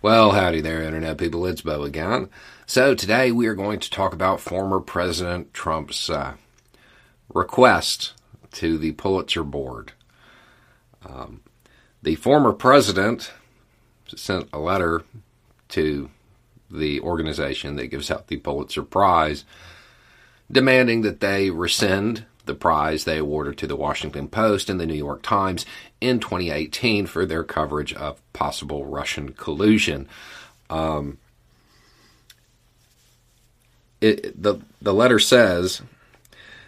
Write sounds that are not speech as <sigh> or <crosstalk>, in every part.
Well, howdy there, Internet people. It's Bo again. So, today we are going to talk about former President Trump's uh, request to the Pulitzer Board. Um, the former president sent a letter to the organization that gives out the Pulitzer Prize demanding that they rescind the prize they awarded to the Washington Post and the New York Times in 2018 for their coverage of possible Russian collusion. Um, it, the the letter says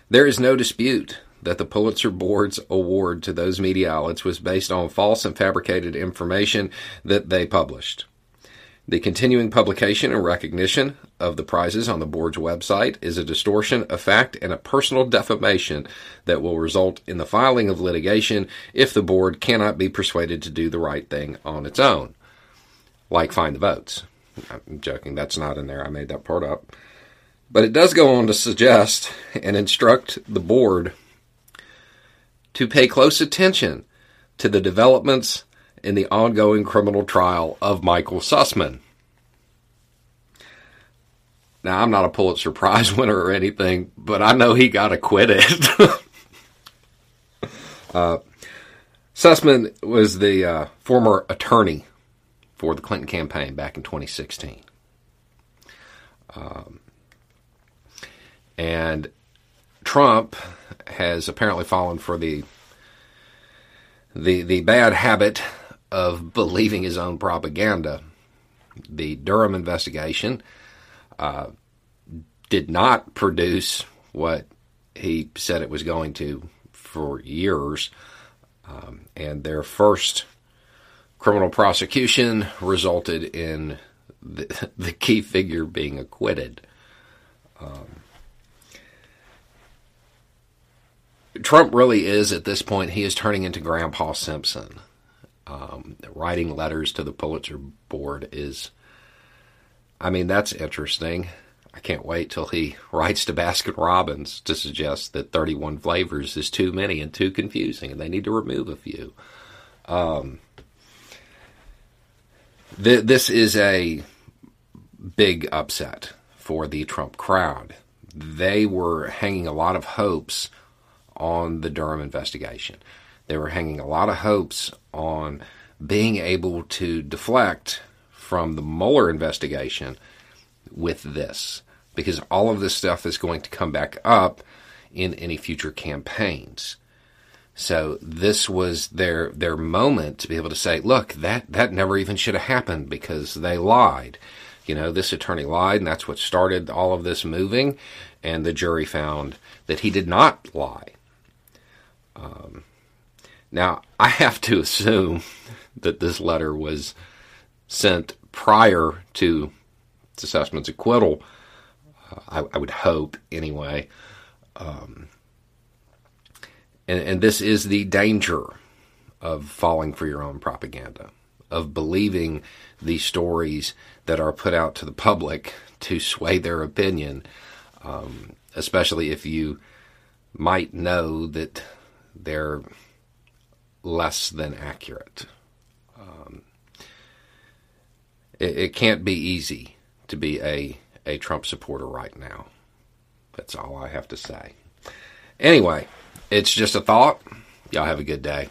there is no dispute that the Pulitzer Board's award to those media outlets was based on false and fabricated information that they published. The continuing publication and recognition of the prizes on the board's website is a distortion of fact and a personal defamation that will result in the filing of litigation if the board cannot be persuaded to do the right thing on its own, like find the votes. I'm joking, that's not in there. I made that part up. But it does go on to suggest and instruct the board to pay close attention to the developments in the ongoing criminal trial of Michael Sussmann. Now, I'm not a Pulitzer Prize <laughs> winner or anything, but I know he got acquitted. <laughs> uh, Sussmann was the uh, former attorney for the Clinton campaign back in 2016. Um, and Trump has apparently fallen for the the the bad habit of believing his own propaganda. The Durham investigation uh, did not produce what he said it was going to for years, um, and their first criminal prosecution resulted in the, <laughs> the key figure being acquitted. Um, Trump really is at this point, he is turning into Grandpa Simpson um, writing letters to the Pulitzer Board is, I mean, that's interesting. I can't wait till he <laughs> writes to Baskin Robbins to suggest that 31 flavors is too many and too confusing, and they need to remove a few. Um, th- this is a big upset for the Trump crowd. They were hanging a lot of hopes on the Durham investigation. They were hanging a lot of hopes on being able to deflect from the Mueller investigation with this, because all of this stuff is going to come back up in any future campaigns. So this was their their moment to be able to say, look, that that never even should have happened because they lied. You know, this attorney lied, and that's what started all of this moving. And the jury found that he did not lie. Um, now, I have to <laughs> assume that this letter was sent prior to Sussmann's acquittal. Uh, I, I, would hope, anyway. Um, and, and this is the danger of falling for your own propaganda, of believing these stories that are put out to the public to sway their opinion, um, especially if you might know that they're less than accurate. Um, it, it can't be easy to be a, a Trump supporter right now. That's all I have to say. Anyway, it's just a thought. Y'all have a good day.